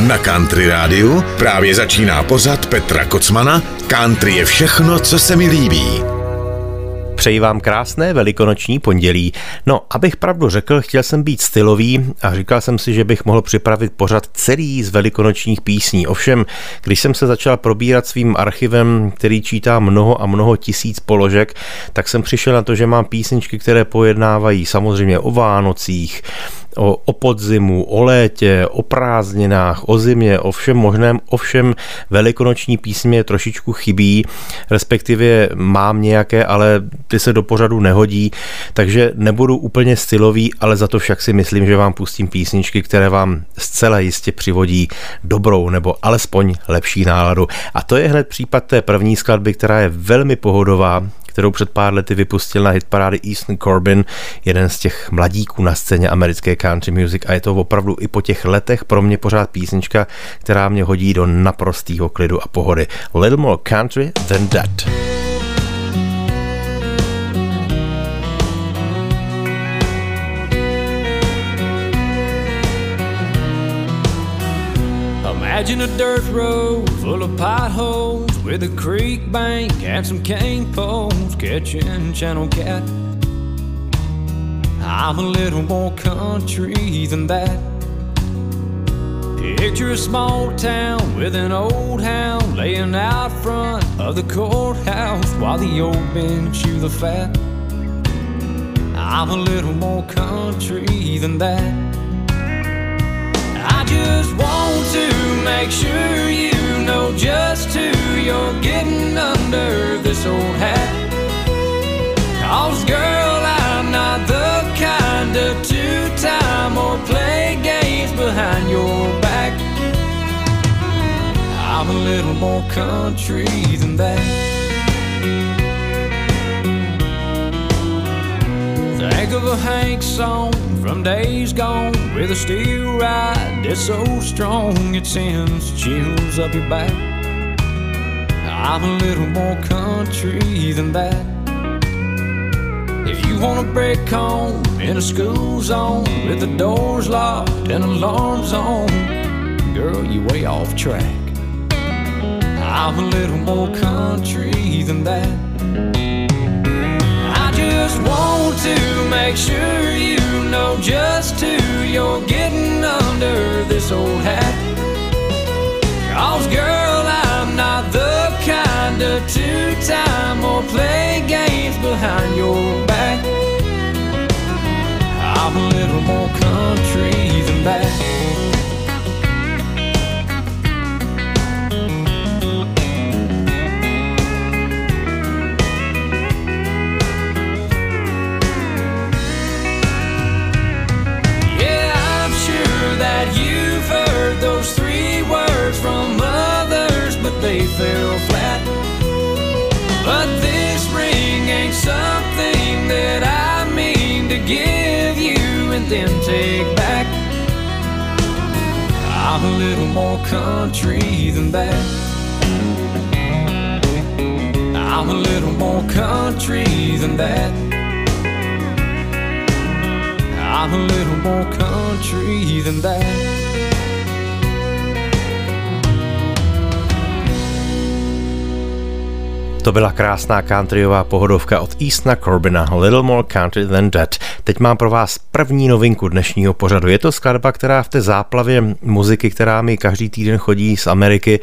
Na Country Rádiu právě začíná pořad Petra Kocmana Country je všechno, co se mi líbí. Přeji vám krásné velikonoční pondělí. No, abych pravdu řekl, chtěl jsem být stylový a říkal jsem si, že bych mohl připravit pořad celý z velikonočních písní. Ovšem, když jsem se začal probírat svým archivem, který čítá mnoho a mnoho tisíc položek, tak jsem přišel na to, že mám písničky, které pojednávají samozřejmě o Vánocích, o, o podzimu, o létě, o prázdninách, o zimě, o všem možném, o všem velikonoční písmě trošičku chybí, respektive mám nějaké, ale ty se do pořadu nehodí, takže nebudu úplně stylový, ale za to však si myslím, že vám pustím písničky, které vám zcela jistě přivodí dobrou nebo alespoň lepší náladu. A to je hned případ té první skladby, která je velmi pohodová, kterou před pár lety vypustil na hitparády Easton Corbin, jeden z těch mladíků na scéně americké country music a je to opravdu i po těch letech pro mě pořád písnička, která mě hodí do naprostého klidu a pohody. Little more country than that. Imagine a dirt road full of potholes with a creek bank and some cane poles catching channel cat. I'm a little more country than that. Picture a small town with an old hound laying out front of the courthouse while the old men chew the fat. I'm a little more country than that. Make sure you know just who you're getting under this old hat. Cause girl, I'm not the kind of two-time or play games behind your back. I'm a little more country than that. Think of a Hank song from days gone with a steel ride that's so strong it sends chills up your back. I'm a little more country than that. If you want to break home in a school zone with the doors locked and alarms on, girl, you're way off track. I'm a little more country than that. Want to make sure you know just who you're getting under this old hat. Cause girl, I'm not the kind of two-time or play games behind your back. I'm a little more country than that. Fell flat. But this ring ain't something that I mean to give you and then take back. I'm a little more country than that. I'm a little more country than that. I'm a little more country than that. To byla krásná countryová pohodovka od Eastna Corbina, Little More Country Than That. Teď mám pro vás první novinku dnešního pořadu. Je to skladba, která v té záplavě muziky, která mi každý týden chodí z Ameriky,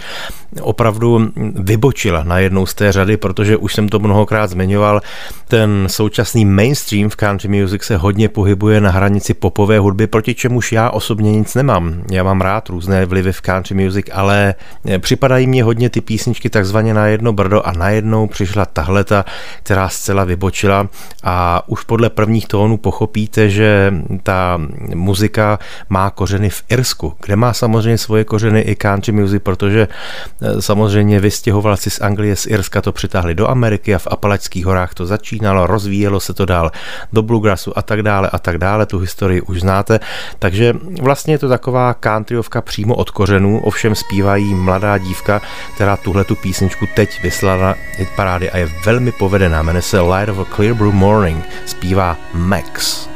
opravdu vybočila na jednou z té řady, protože už jsem to mnohokrát zmiňoval. Ten současný mainstream v country music se hodně pohybuje na hranici popové hudby, proti čemuž já osobně nic nemám. Já mám rád různé vlivy v country music, ale připadají mě hodně ty písničky takzvaně na jedno brdo a na najednou přišla tahleta, která zcela vybočila a už podle prvních tónů pochopíte, že ta muzika má kořeny v Irsku, kde má samozřejmě svoje kořeny i country music, protože eh, samozřejmě vystěhovalci z Anglie, z Irska to přitáhli do Ameriky a v Apalačských horách to začínalo, rozvíjelo se to dál do bluegrassu a tak dále a tak dále, tu historii už znáte, takže vlastně je to taková countryovka přímo od kořenů, ovšem zpívají mladá dívka, která tuhle tu písničku teď vyslala hitparády a je velmi povedená. Jmenuje se Light of a Clear Blue Morning. Zpívá Max.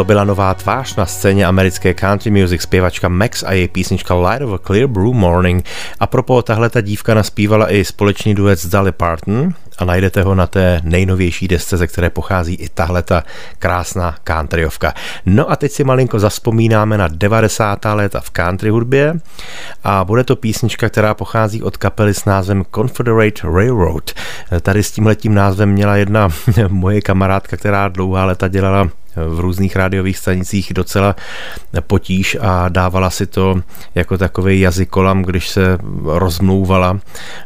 To byla nová tvář na scéně americké country music zpěvačka Max a její písnička Light of a Clear Blue Morning. A propo tahle ta dívka naspívala i společný duet s Dolly Parton a najdete ho na té nejnovější desce, ze které pochází i tahle ta krásná countryovka. No a teď si malinko zaspomínáme na 90. léta v country hudbě a bude to písnička, která pochází od kapely s názvem Confederate Railroad. Tady s tímhletím názvem měla jedna moje kamarádka, která dlouhá léta dělala v různých rádiových stanicích docela potíž a dávala si to jako takový jazykolam, když se rozmlouvala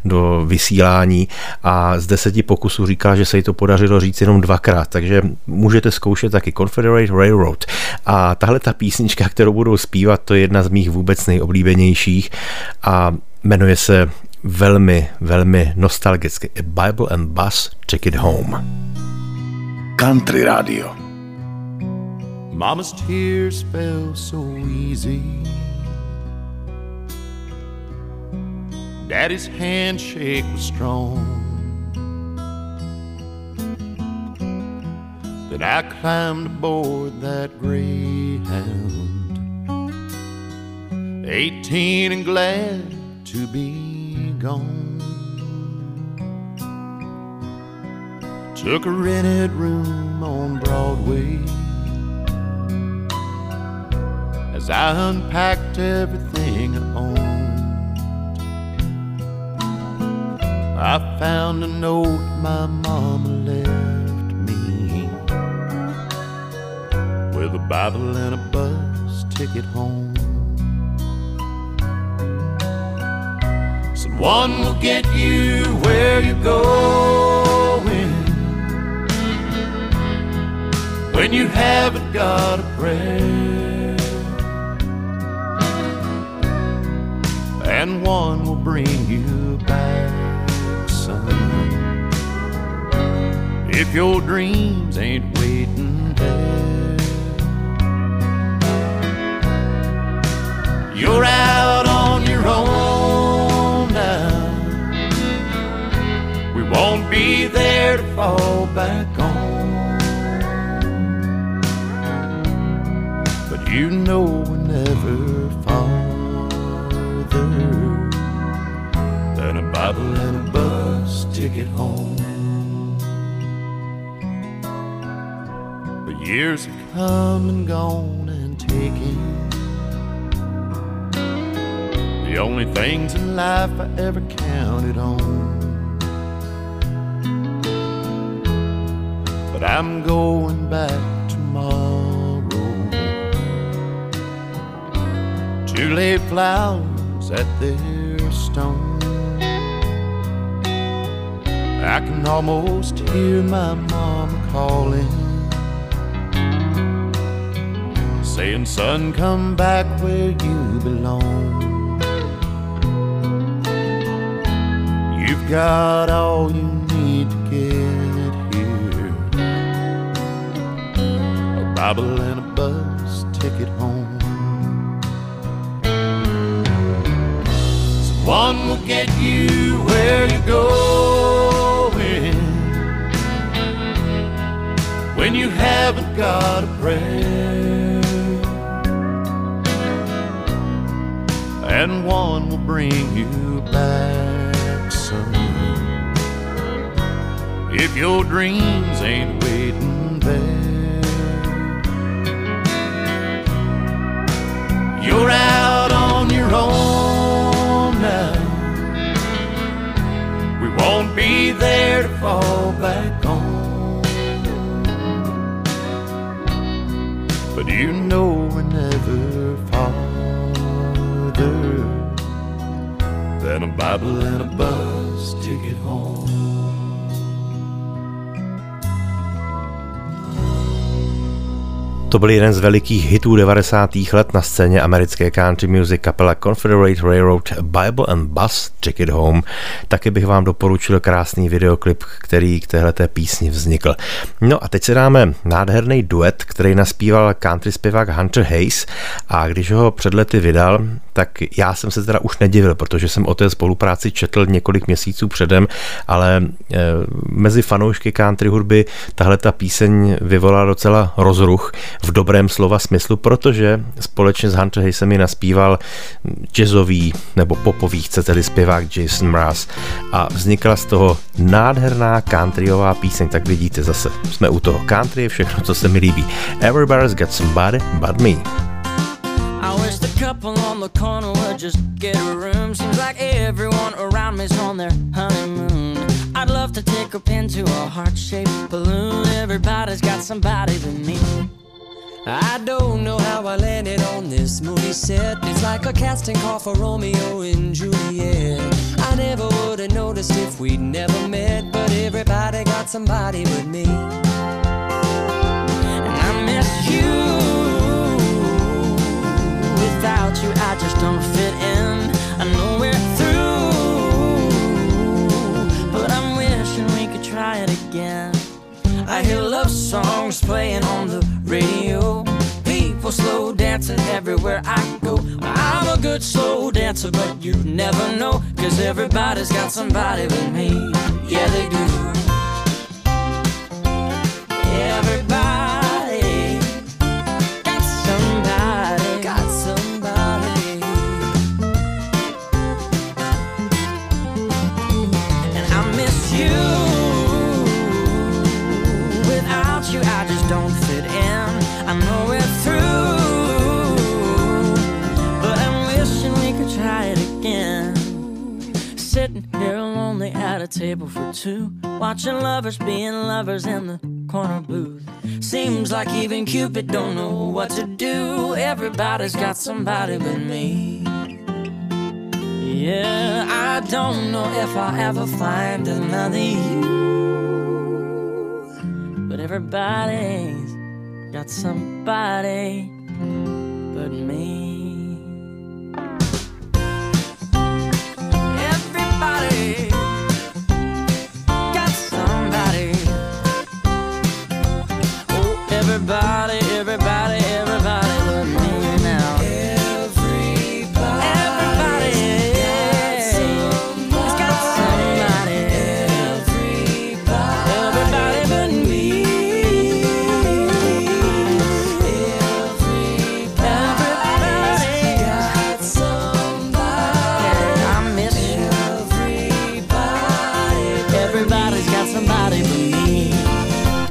do vysílání a z deseti pokusů říkala, že se jí to podařilo říct jenom dvakrát, takže můžete zkoušet taky Confederate Railroad. A tahle ta písnička, kterou budou zpívat, to je jedna z mých vůbec nejoblíbenějších a jmenuje se velmi, velmi nostalgicky A Bible and Bus Take It Home. Country Radio Mama's tears fell so easy. Daddy's handshake was strong. Then I climbed aboard that Greyhound. Eighteen and glad to be gone. Took a rented room on Broadway as I unpacked everything I owned. I found a note my mama left me with a Bible and a bus ticket home. Someone will get you where you're going when you haven't got a prayer. and one will bring you back, son. If your dreams ain't waiting there, you're out on your own now. We won't be there to fall back on. But you know we never. Bible and a bus ticket home. But years have come and gone and taken. The only things in life I ever counted on. But I'm going back tomorrow to lay flowers at their stone. I can almost hear my mama calling, saying, Son, come back where you belong. You've got all you need to get here a Bible and a bus ticket home. Someone will get you where you're going when you haven't got a prayer. And one will bring you back soon if your dreams ain't waiting there. You're out on your own now. We won't be there to fall back Bible and a bus ticket home. To byl jeden z velikých hitů 90. let na scéně americké country music kapela Confederate Railroad Bible and Bus Ticket Home. Taky bych vám doporučil krásný videoklip, který k téhleté písni vznikl. No a teď se dáme nádherný duet, který naspíval country zpěvák Hunter Hayes a když ho před lety vydal, tak já jsem se teda už nedivil, protože jsem o té spolupráci četl několik měsíců předem, ale e, mezi fanoušky country hudby tahle ta píseň vyvolala docela rozruch v dobrém slova smyslu, protože společně s Hunter Hayesem ji naspíval jazzový nebo popový, chcete-li zpěvák Jason Mraz a vznikla z toho nádherná countryová píseň, tak vidíte zase, jsme u toho country je všechno, co se mi líbí. Everybody's got somebody but me. I wish the couple on the corner would just get a room. Seems like everyone around me's on their honeymoon. I'd love to take her pin to a heart-shaped balloon. Everybody's got somebody but me. I don't know how I landed on this movie set. It's like a casting call for Romeo and Juliet. I never would have noticed if we'd never met, but everybody got somebody but me. And I miss you. Without you, I just don't fit in. I know we're through, but I'm wishing we could try it again. I hear love songs playing on the radio. People slow dancing everywhere I go. I'm a good slow dancer, but you never know. Cause everybody's got somebody with me. Yeah, they do. Everybody Sitting here lonely at a table for two, watching lovers being lovers in the corner booth. Seems like even Cupid don't know what to do. Everybody's got somebody but me. Yeah, I don't know if I'll ever find another you. But everybody's got somebody but me. Got somebody, oh, everybody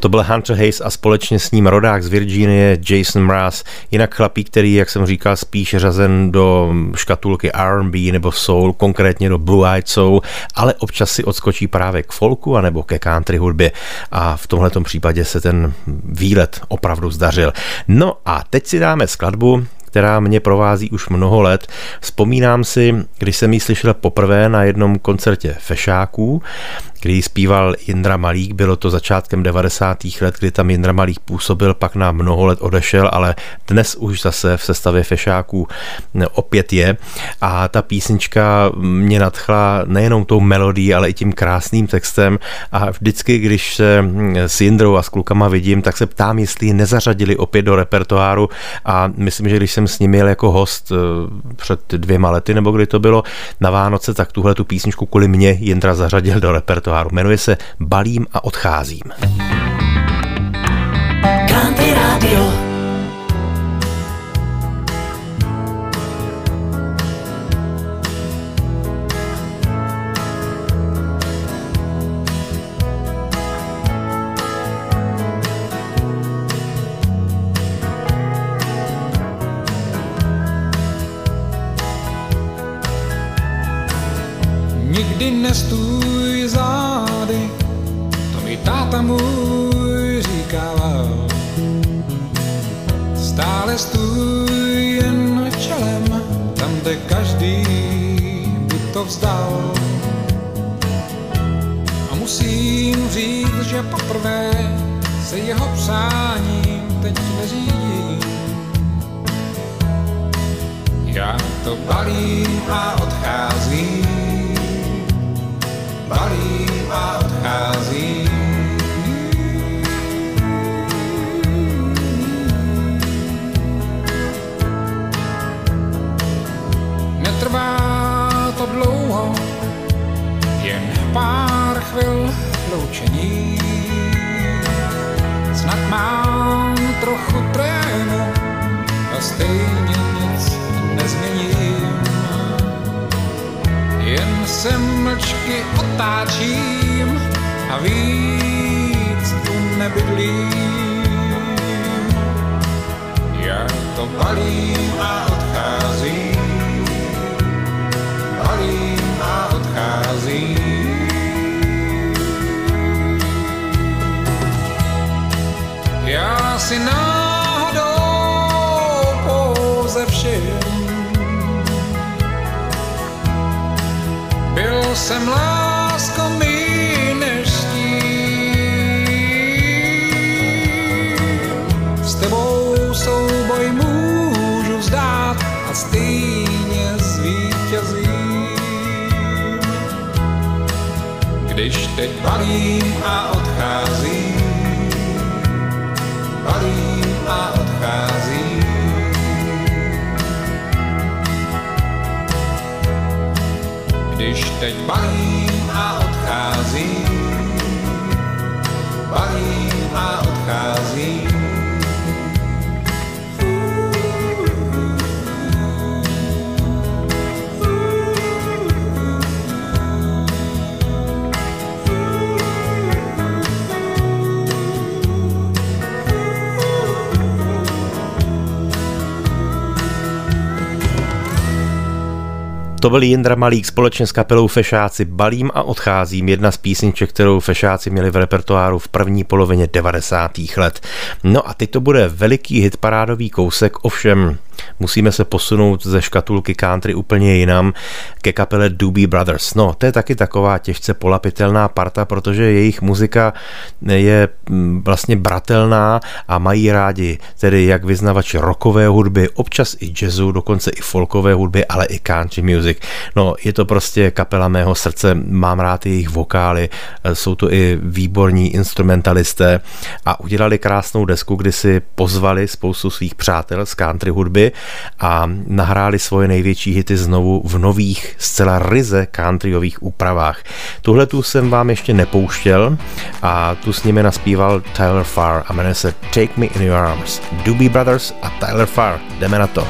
To byl Hunter Hayes a společně s ním rodák z Virginie Jason Mraz. Jinak chlapík, který, jak jsem říkal, spíš řazen do škatulky R&B nebo soul, konkrétně do Blue Eyed Soul, ale občas si odskočí právě k folku anebo ke country hudbě a v tomhle případě se ten výlet opravdu zdařil. No a teď si dáme skladbu, která mě provází už mnoho let. Vzpomínám si, když jsem ji slyšel poprvé na jednom koncertě Fešáků, kdy zpíval Jindra Malík, bylo to začátkem 90. let, kdy tam Jindra Malík působil, pak na mnoho let odešel, ale dnes už zase v sestavě Fešáků opět je a ta písnička mě nadchla nejenom tou melodií, ale i tím krásným textem a vždycky, když se s Jindrou a s klukama vidím, tak se ptám, jestli ji nezařadili opět do repertoáru a myslím, že když jsem s nimi jel jako host eh, před dvěma lety, nebo kdy to bylo na Vánoce, tak tuhle tu písničku kvůli mě Jindra zařadil do repertoáru. Jmenuje se Balím a odcházím. Country Radio. Se mlčky otáčím a víc tu nebydlím. Já to balím a odcházím, balím a odcházím. Já si náhodou Byl jsem lásko mý. S tebou souboj můžu vzdát a stejně zvítězím. Když teď balím a odcházím, Denk, mach To byl Jindra Malík společně s kapelou Fešáci Balím a odcházím, jedna z písniček, kterou Fešáci měli v repertoáru v první polovině 90. let. No a teď to bude veliký hitparádový kousek, ovšem musíme se posunout ze škatulky country úplně jinam ke kapele Doobie Brothers. No, to je taky taková těžce polapitelná parta, protože jejich muzika je mm, vlastně bratelná a mají rádi tedy jak vyznavači rockové hudby, občas i jazzu, dokonce i folkové hudby, ale i country music. No, je to prostě kapela mého srdce, mám rád jejich vokály, jsou to i výborní instrumentalisté a udělali krásnou desku, kdy si pozvali spoustu svých přátel z country hudby a nahráli svoje největší hity znovu v nových, zcela ryze countryových úpravách. Tuhle tu jsem vám ještě nepouštěl a tu s nimi naspíval Tyler Farr a jmenuje se Take Me In Your Arms. Doobie Brothers a Tyler Farr. Jdeme na to.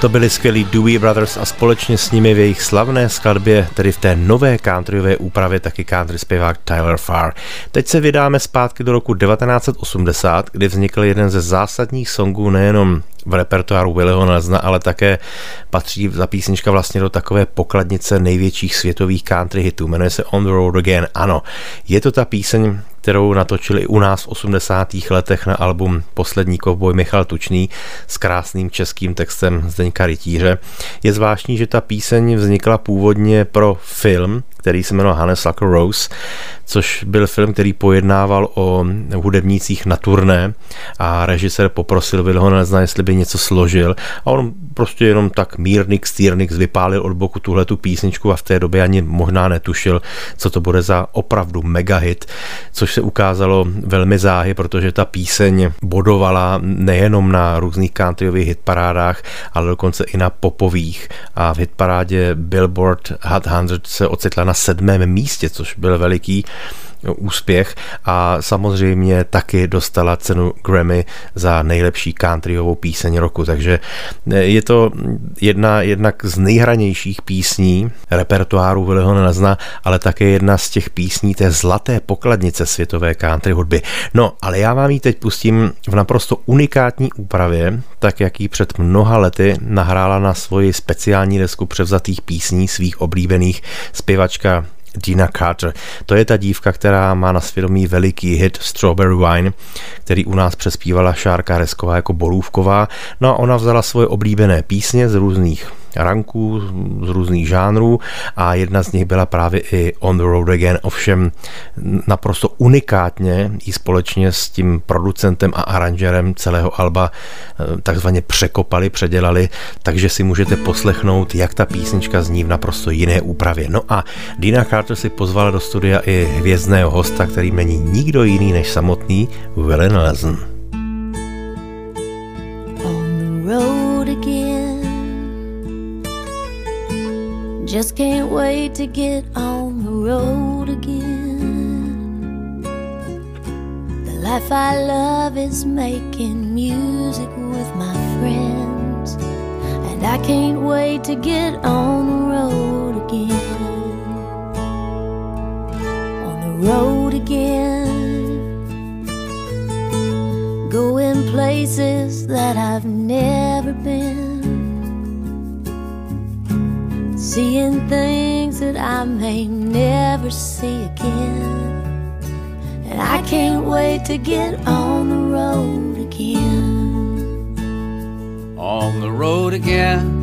To byli skvělí Dewey Brothers a společně s nimi v jejich slavné skladbě, tedy v té nové countryové úpravě, taky country zpěvák Tyler Farr. Teď se vydáme zpátky do roku 1980, kdy vznikl jeden ze zásadních songů nejenom v repertoáru Willyho Nelsona, ale také patří za písnička vlastně do takové pokladnice největších světových country hitů. Jmenuje se On the Road Again. Ano, je to ta píseň, kterou natočili u nás v 80. letech na album Poslední kovboj Michal Tučný s krásným českým textem Zdeňka Rytíře. Je zvláštní, že ta píseň vznikla původně pro film, který se jmenoval Hannes Sucker Rose, což byl film, který pojednával o hudebnících na turné a režisér poprosil Vilho nezná, jestli by něco složil a on prostě jenom tak mírnik, stýrnik vypálil od boku tuhle tu písničku a v té době ani možná netušil, co to bude za opravdu mega hit, což se ukázalo velmi záhy, protože ta píseň bodovala nejenom na různých countryových hitparádách, ale dokonce i na popových. A v hitparádě Billboard Hot 100 se ocitla na sedmém místě, což byl veliký úspěch a samozřejmě taky dostala cenu Grammy za nejlepší countryovou píseň roku, takže je to jedna jednak z nejhranějších písní repertoáru Williho Nelzna, ale také jedna z těch písní té zlaté pokladnice světové country hudby. No, ale já vám ji teď pustím v naprosto unikátní úpravě, tak jak ji před mnoha lety nahrála na svoji speciální desku převzatých písní svých oblíbených zpěvačka Dina Carter. To je ta dívka, která má na svědomí veliký hit Strawberry Wine, který u nás přespívala Šárka Resková jako Bolůvková. No a ona vzala svoje oblíbené písně z různých ranků z různých žánrů a jedna z nich byla právě i On the Road Again, ovšem naprosto unikátně i společně s tím producentem a aranžerem celého alba eh, takzvaně překopali, předělali, takže si můžete poslechnout, jak ta písnička zní v naprosto jiné úpravě. No a Dina Carter si pozvala do studia i hvězdného hosta, který není nikdo jiný než samotný Willie Nelson. On the road Just can't wait to get on the road again. The life I love is making music with my friends. And I can't wait to get on the road again. On the road again. Going places that I've never been Seeing things that I may never see again. And I can't wait to get on the road again. On the road again.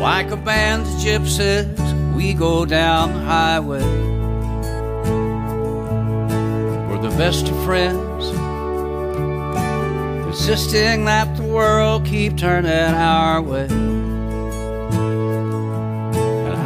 Like a band of gypsies, we go down the highway. We're the best of friends, insisting that the world keep turning our way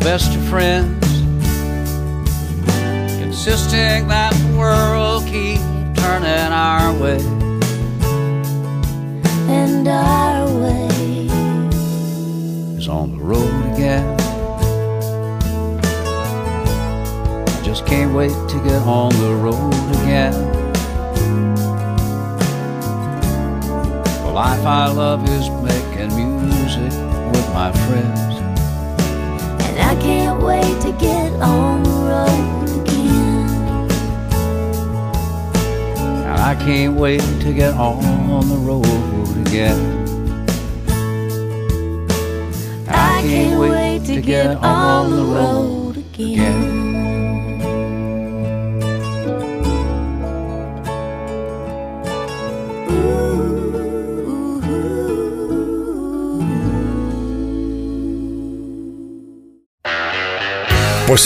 best of friends, insisting that the world keep turning our way. And our way is on the road again. I just can't wait to get on the road again. The life I love is making music with my friends. I can't wait to get on the road again. I can't wait to get on the road again. I can't wait to get on the road again.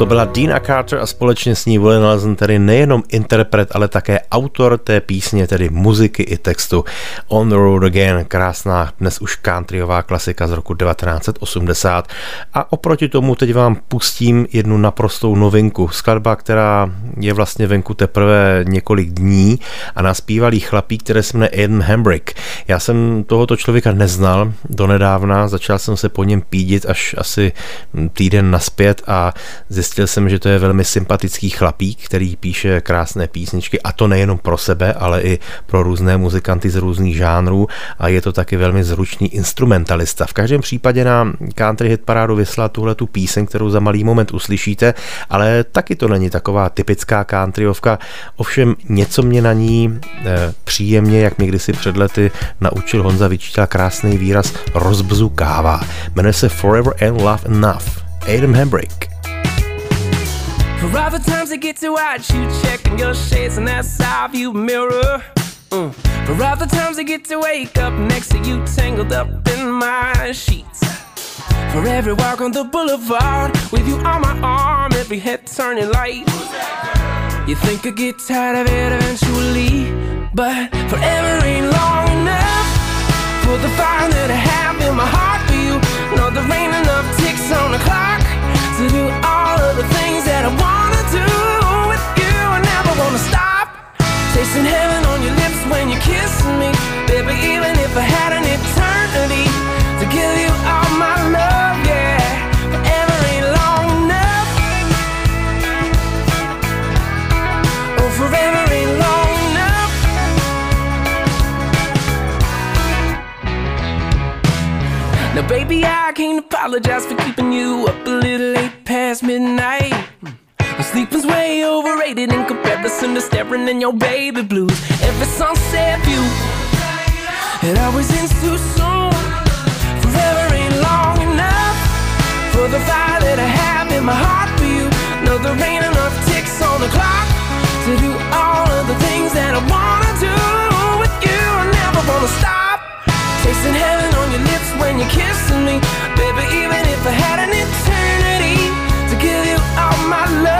To byla Dina Carter a společně s ní Willie Nelson, tedy nejenom interpret, ale také autor té písně, tedy muziky i textu On the Road Again, krásná dnes už countryová klasika z roku 1980. A oproti tomu teď vám pustím jednu naprostou novinku. Skladba, která je vlastně venku teprve několik dní a naspívalý chlapík, který se jmenuje Aiden Hambrick. Já jsem tohoto člověka neznal donedávna, začal jsem se po něm pídit až asi týden naspět a zjistil Zjistil jsem, že to je velmi sympatický chlapík, který píše krásné písničky a to nejenom pro sebe, ale i pro různé muzikanty z různých žánrů a je to taky velmi zručný instrumentalista. V každém případě na Country Hit Parádu vyslal tuhle tu píseň, kterou za malý moment uslyšíte, ale taky to není taková typická countryovka, ovšem něco mě na ní e, příjemně, jak mi kdysi před lety naučil Honza Vyčítal krásný výraz rozbzukává. Jmenuje se Forever and Love Enough. Adam Hambrick. For all the times I get to watch you checking your shades in that side view mirror. Mm. For all the times I get to wake up next to you tangled up in my sheets. For every walk on the boulevard with you on my arm, every head turning light. You think I get tired of it eventually, but forever ain't long enough for the fire that I have in my heart for you. No, there ain't enough ticks on the clock to do all of the things that I wanna do with you. I never wanna stop tasting heaven on your lips when you're kissing me, baby. Even if I had an eternity to give you all my love, yeah, forever ain't long enough. Oh, forever ain't long enough. Now, baby, I can't apologize for keeping you up a little late past midnight. Sleeping's way overrated in comparison to staring in your baby blues. Every sunset view, it always ends too soon. Forever ain't long enough for the fire that I have in my heart for you. No, there ain't enough ticks on the clock to do all of the things that I wanna do with you. I never wanna stop tasting heaven on your lips when you're kissing me, baby. Even if I had an eternity to give you all my love,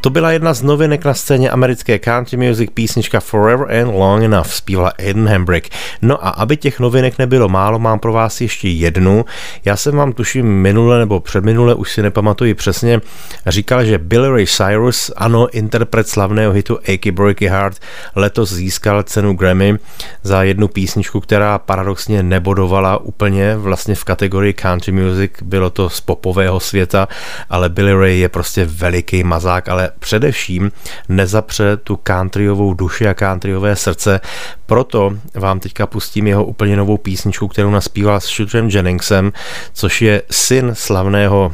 To byla jedna z novinek na scéně americké country music písnička Forever and Long Enough, zpívala Aiden Hambrick. No a aby těch novinek nebylo málo, mám pro vás ještě jednu. Já jsem vám tuším minule nebo předminule, už si nepamatuji přesně, říkal, že Billy Ray Cyrus, ano, interpret slavného hitu Achy Breaky Heart, letos získal cenu Grammy za jednu písničku, která paradoxně nebodovala úplně vlastně v kategorii country music, bylo to z popového světa, ale Billy Ray je prostě veliký mazák, ale především nezapře tu countryovou duši a countryové srdce. Proto vám teďka pustím jeho úplně novou písničku, kterou naspíval s Shooterem Jenningsem, což je syn slavného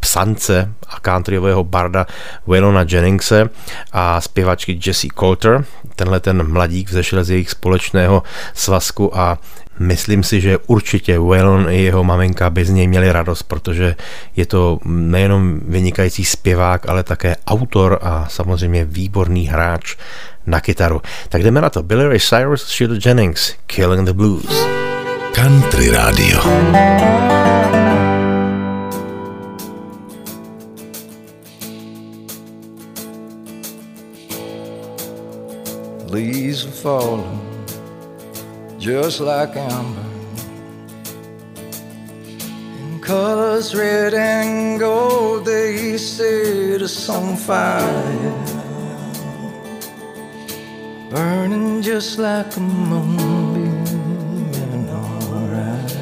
psance a countryového barda Waylona Jenningse a zpěvačky Jessie Coulter. Tenhle ten mladík vzešel z jejich společného svazku a Myslím si, že určitě Waylon i jeho maminka by z něj měli radost, protože je to nejenom vynikající zpěvák, ale také autor a samozřejmě výborný hráč na kytaru. Tak jdeme na to. Billy Ray Cyrus, Shooter Jennings, Killing the Blues. Country Radio. Leaves are falling just like amber. In colors red and gold, they set us on fire. Burning just like a moonbeam in our eyes.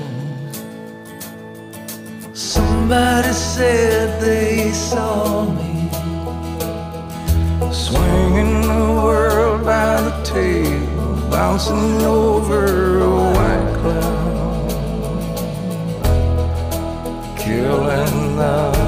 Somebody said they saw me swinging the world by the tail bouncing over a white cloud, killing the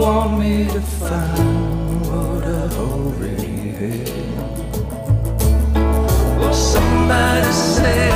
want me to find what I already had. Well, somebody said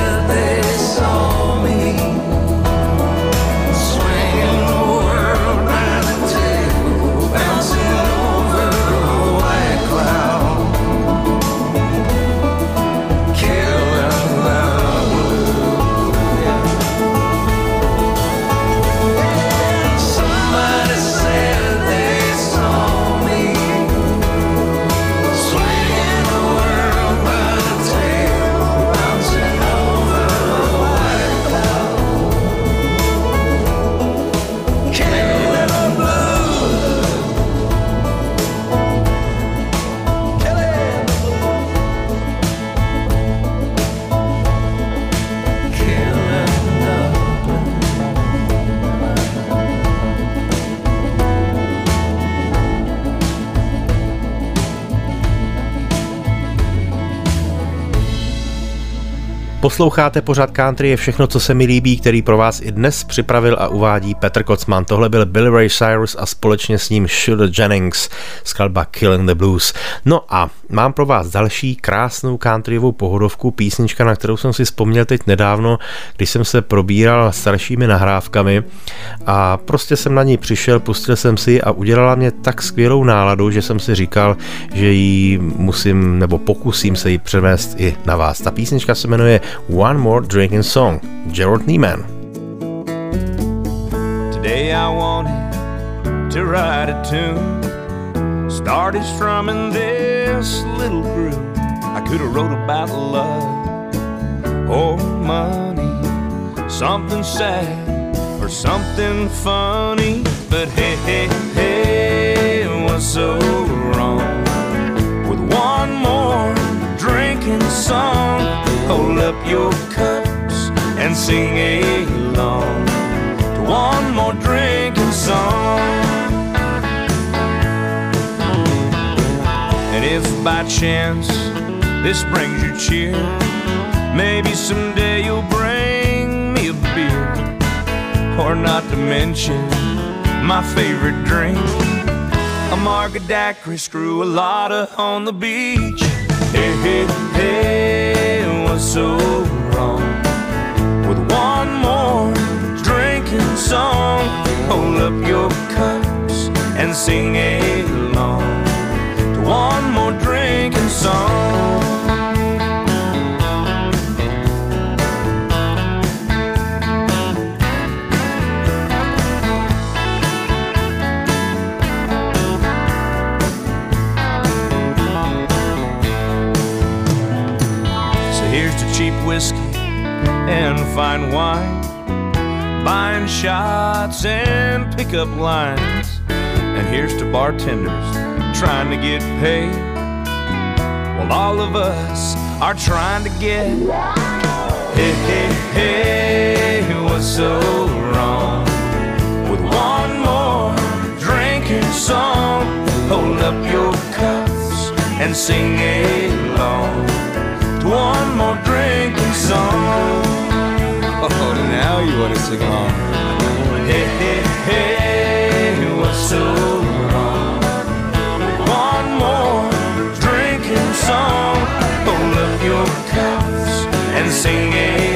Posloucháte pořád country je všechno, co se mi líbí, který pro vás i dnes připravil a uvádí Petr Kocman. Tohle byl Billy Ray Cyrus a společně s ním Shooter Jennings, skladba Killing the Blues. No a mám pro vás další krásnou countryovou pohodovku, písnička, na kterou jsem si vzpomněl teď nedávno, když jsem se probíral staršími nahrávkami a prostě jsem na ní přišel, pustil jsem si a udělala mě tak skvělou náladu, že jsem si říkal, že ji musím nebo pokusím se ji převést i na vás. Ta písnička se jmenuje One More Drinking Song, Gerald Neiman. Today I wanted to write a tune. Started strumming this little groove. I could have wrote about love or money, something sad or something funny. But hey, hey, hey, what's so wrong with one more drinking song? Hold up your cups and sing along to one more drinking song. And if by chance this brings you cheer, maybe someday you'll bring me a beer. Or not to mention my favorite drink, a daiquiri, screw a lotta on the beach. Hey, hey, hey, what's so wrong with one more drinking song? Hold up your cups and sing along to one more drinking song. Fine wine, buying shots and pickup lines. And here's to bartenders trying to get paid. Well, all of us are trying to get. Hey, hey, hey, what's so wrong with one more drinking song? Hold up your cups and sing along to one more now you want to sing along. Hey, hey, hey, what's so wrong? One more drinking song. Hold up your cups and sing along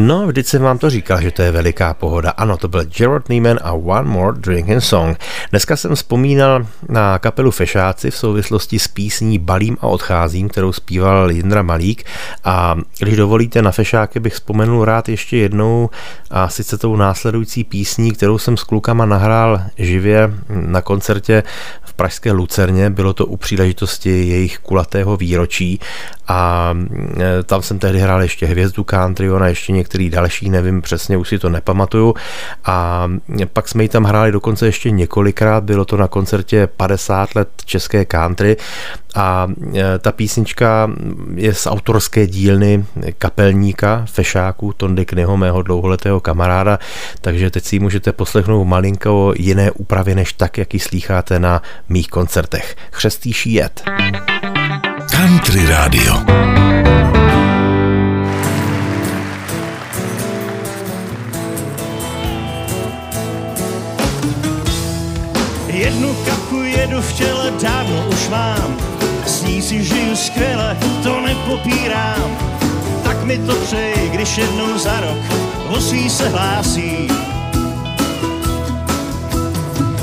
No, vždyť jsem vám to říkal, že to je veliká pohoda. Ano, to byl Gerard Neiman a One More Drinking Song. Dneska jsem vzpomínal na kapelu Fešáci v souvislosti s písní Balím a odcházím, kterou zpíval Jindra Malík. A když dovolíte, na Fešáky bych vzpomenul rád ještě jednou a sice tou následující písní, kterou jsem s klukama nahrál živě na koncertě v Pražské Lucerně. Bylo to u příležitosti jejich kulatého výročí a e, tam jsem tehdy hrál ještě hvězdu country, ona ještě některý další, nevím přesně, už si to nepamatuju. A pak jsme ji tam hráli dokonce ještě několikrát, bylo to na koncertě 50 let české country a e, ta písnička je z autorské dílny kapelníka, fešáku Tondy Knyho, mého dlouholetého kamaráda, takže teď si ji můžete poslechnout malinko jiné úpravě, než tak, jak ji slýcháte na mých koncertech. Chřestýší jet. Country Radio. Jednu kapu jedu v těle dávno už mám, s ní si žiju skvěle, to nepopírám. Tak mi to přeji, když jednou za rok vosí se hlásí.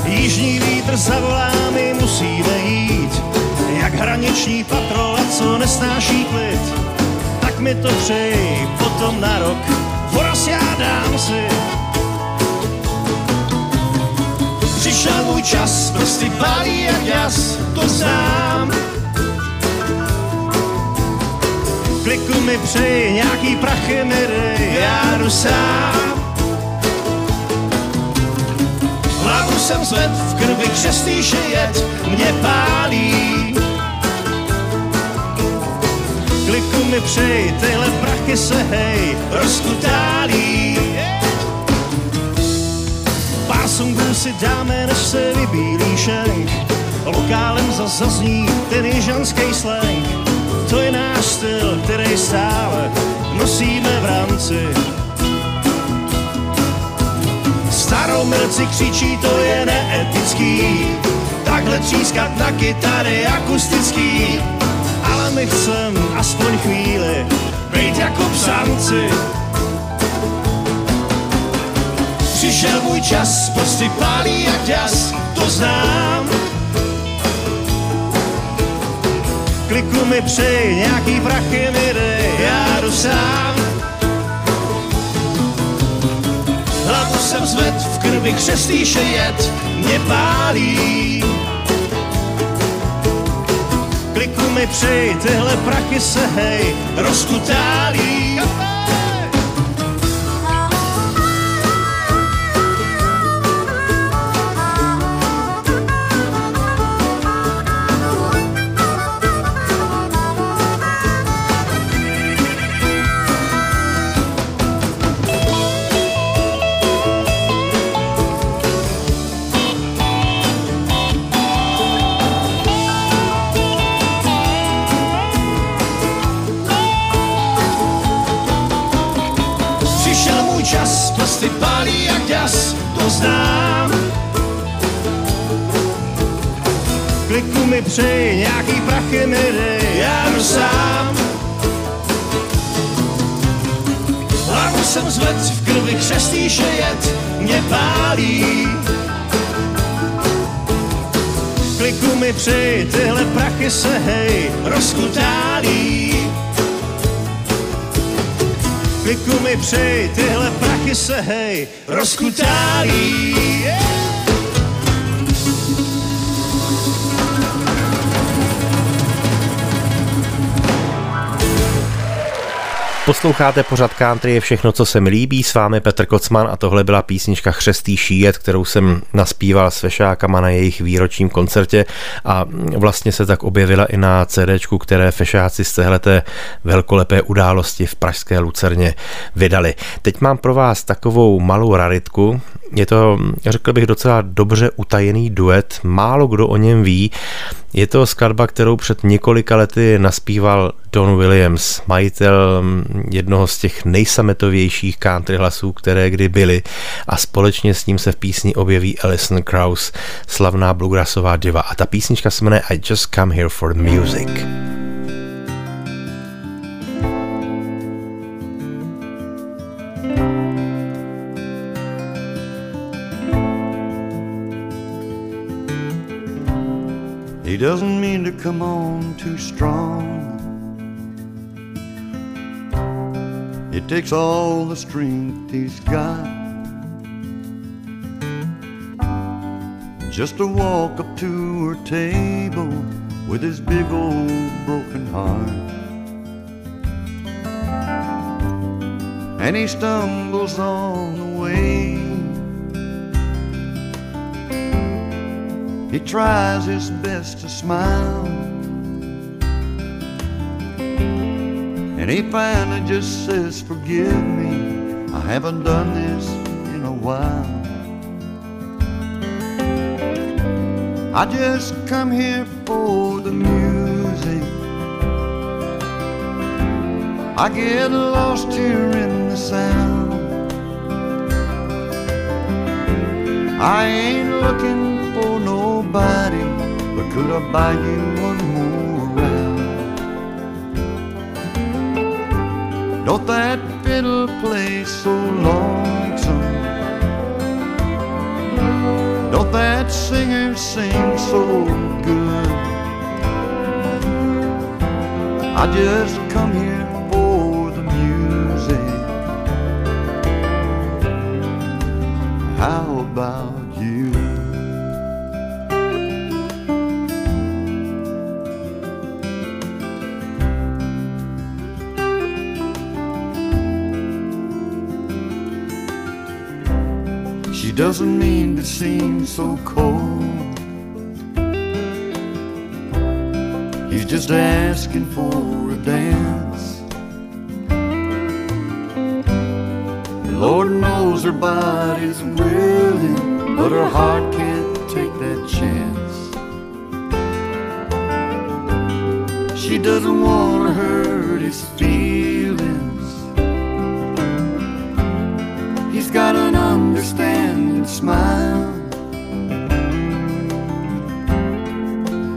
Jižní vítr zavolá, my musíme jít, jak hraniční patrola, co nesnáší klid. Tak mi to přeji, potom na rok, voraz já dám si. Přišel můj čas, prsty pálí jak jas, to znám. Kliku mi přeji, nějaký prachy mi dej, já jdu sám. Hlavu jsem zved, v krvi křestýše jet, mě pálí. Kliku mi přeji, tyhle prachy se hej, rozkutálí. Yeah. Songu si dáme, než se vybílí šenk. Lokálem zas zazní ten jižanský slang. To je náš styl, který stále nosíme v rámci. Staromilci křičí, to je neetický. Takhle třískat na kytary akustický. Ale my chcem aspoň chvíli být jako psanci. Přišel můj čas, prsty pálí jak jas, to znám. Kliku mi přej, nějaký prachy mi dej, já jdu sám. Hlavu jsem zved, v krvi křestýše jet, mě pálí. Kliku mi přej, tyhle prachy se hej, rozkutálí. Přišel pálí jak jas, to znám. Kliku mi přej, nějaký prachy mi dej, já jdu sám. Hlavu jsem zved, v krvi křestýše jet, mě pálí. Kliku mi přej, tyhle prachy se hej, rozkutálí. Kliku mi přej, tyhle prachy se hej, rozkutálí. Yeah! Posloucháte pořad country je všechno, co se mi líbí. S vámi Petr Kocman a tohle byla písnička Chřestý šíjet, kterou jsem naspíval s Fešákama na jejich výročním koncertě a vlastně se tak objevila i na CDčku, které Fešáci z téhleté velkolepé události v Pražské Lucerně vydali. Teď mám pro vás takovou malou raritku. Je to, řekl bych, docela dobře utajený duet. Málo kdo o něm ví. Je to skladba, kterou před několika lety naspíval Don Williams, majitel jednoho z těch nejsametovějších country hlasů, které kdy byly a společně s ním se v písni objeví Alison Krauss, slavná bluegrassová diva a ta písnička se jmenuje I Just Come Here for the Music. Doesn't mean to come on too strong. It takes all the strength he's got just to walk up to her table with his big old broken heart. And he stumbles on the way. He tries his best to smile. And he finally just says, Forgive me, I haven't done this in a while. I just come here for the music. I get lost here in the sound. I ain't looking nobody, but could I buy you one more round? Don't that fiddle play so lonesome? Don't that singer sing so good? I just come here for the music. How about doesn't mean to seem so cold. He's just asking for a dance. Lord knows her body's willing, but her heart can't take that chance. She doesn't want to hurt his smile.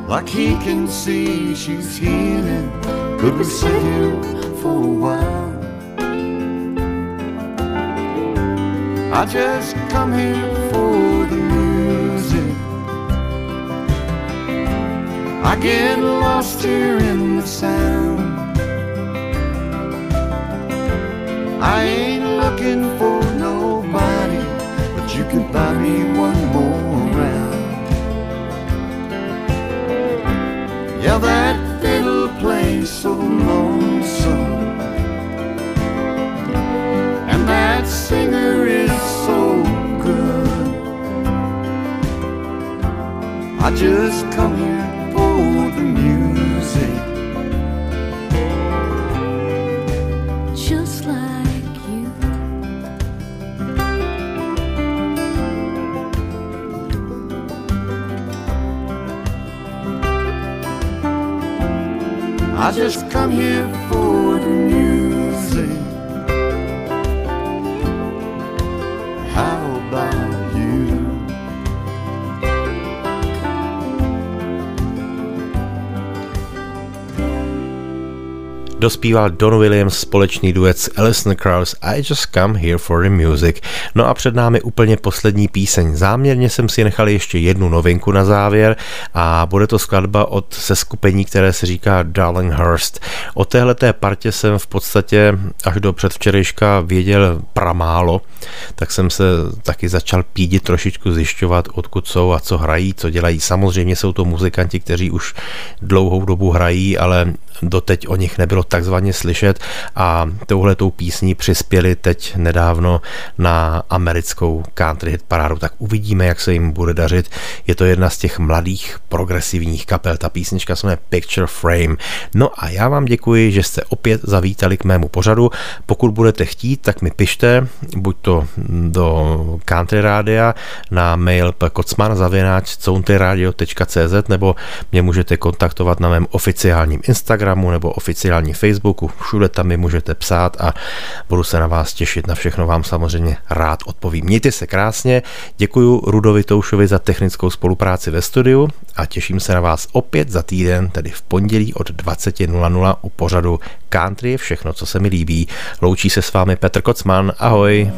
Like he can see she's healing. Could we sit here for a while? I just come here for the music. I get lost here in the sound. I can buy me one more round. Yeah, that fiddle plays so lonesome. And that singer is so good. I just come here I just come here for Dospíval Don Williams společný duet s Alison Krauss I Just Come Here for the Music. No a před námi úplně poslední píseň. Záměrně jsem si nechal ještě jednu novinku na závěr a bude to skladba od seskupení, které se říká Darlinghurst. O téhleté partě jsem v podstatě až do předvčerejška věděl pramálo, tak jsem se taky začal pídit trošičku zjišťovat, odkud jsou a co hrají, co dělají. Samozřejmě jsou to muzikanti, kteří už dlouhou dobu hrají, ale doteď o nich nebylo takzvaně slyšet a touhletou písní přispěli teď nedávno na americkou country hit parádu, tak uvidíme, jak se jim bude dařit. Je to jedna z těch mladých progresivních kapel, ta písnička se jmenuje Picture Frame. No a já vám děkuji, že jste opět zavítali k mému pořadu. Pokud budete chtít, tak mi pište, buď to do country rádia na mail zavináč nebo mě můžete kontaktovat na mém oficiálním Instagramu nebo oficiálním Facebooku, všude tam mi můžete psát a budu se na vás těšit, na všechno vám samozřejmě rád odpovím. Mějte se krásně, děkuji Rudovi Toušovi za technickou spolupráci ve studiu a těším se na vás opět za týden, tedy v pondělí od 20.00 u pořadu Country je všechno, co se mi líbí. Loučí se s vámi Petr Kocman, ahoj.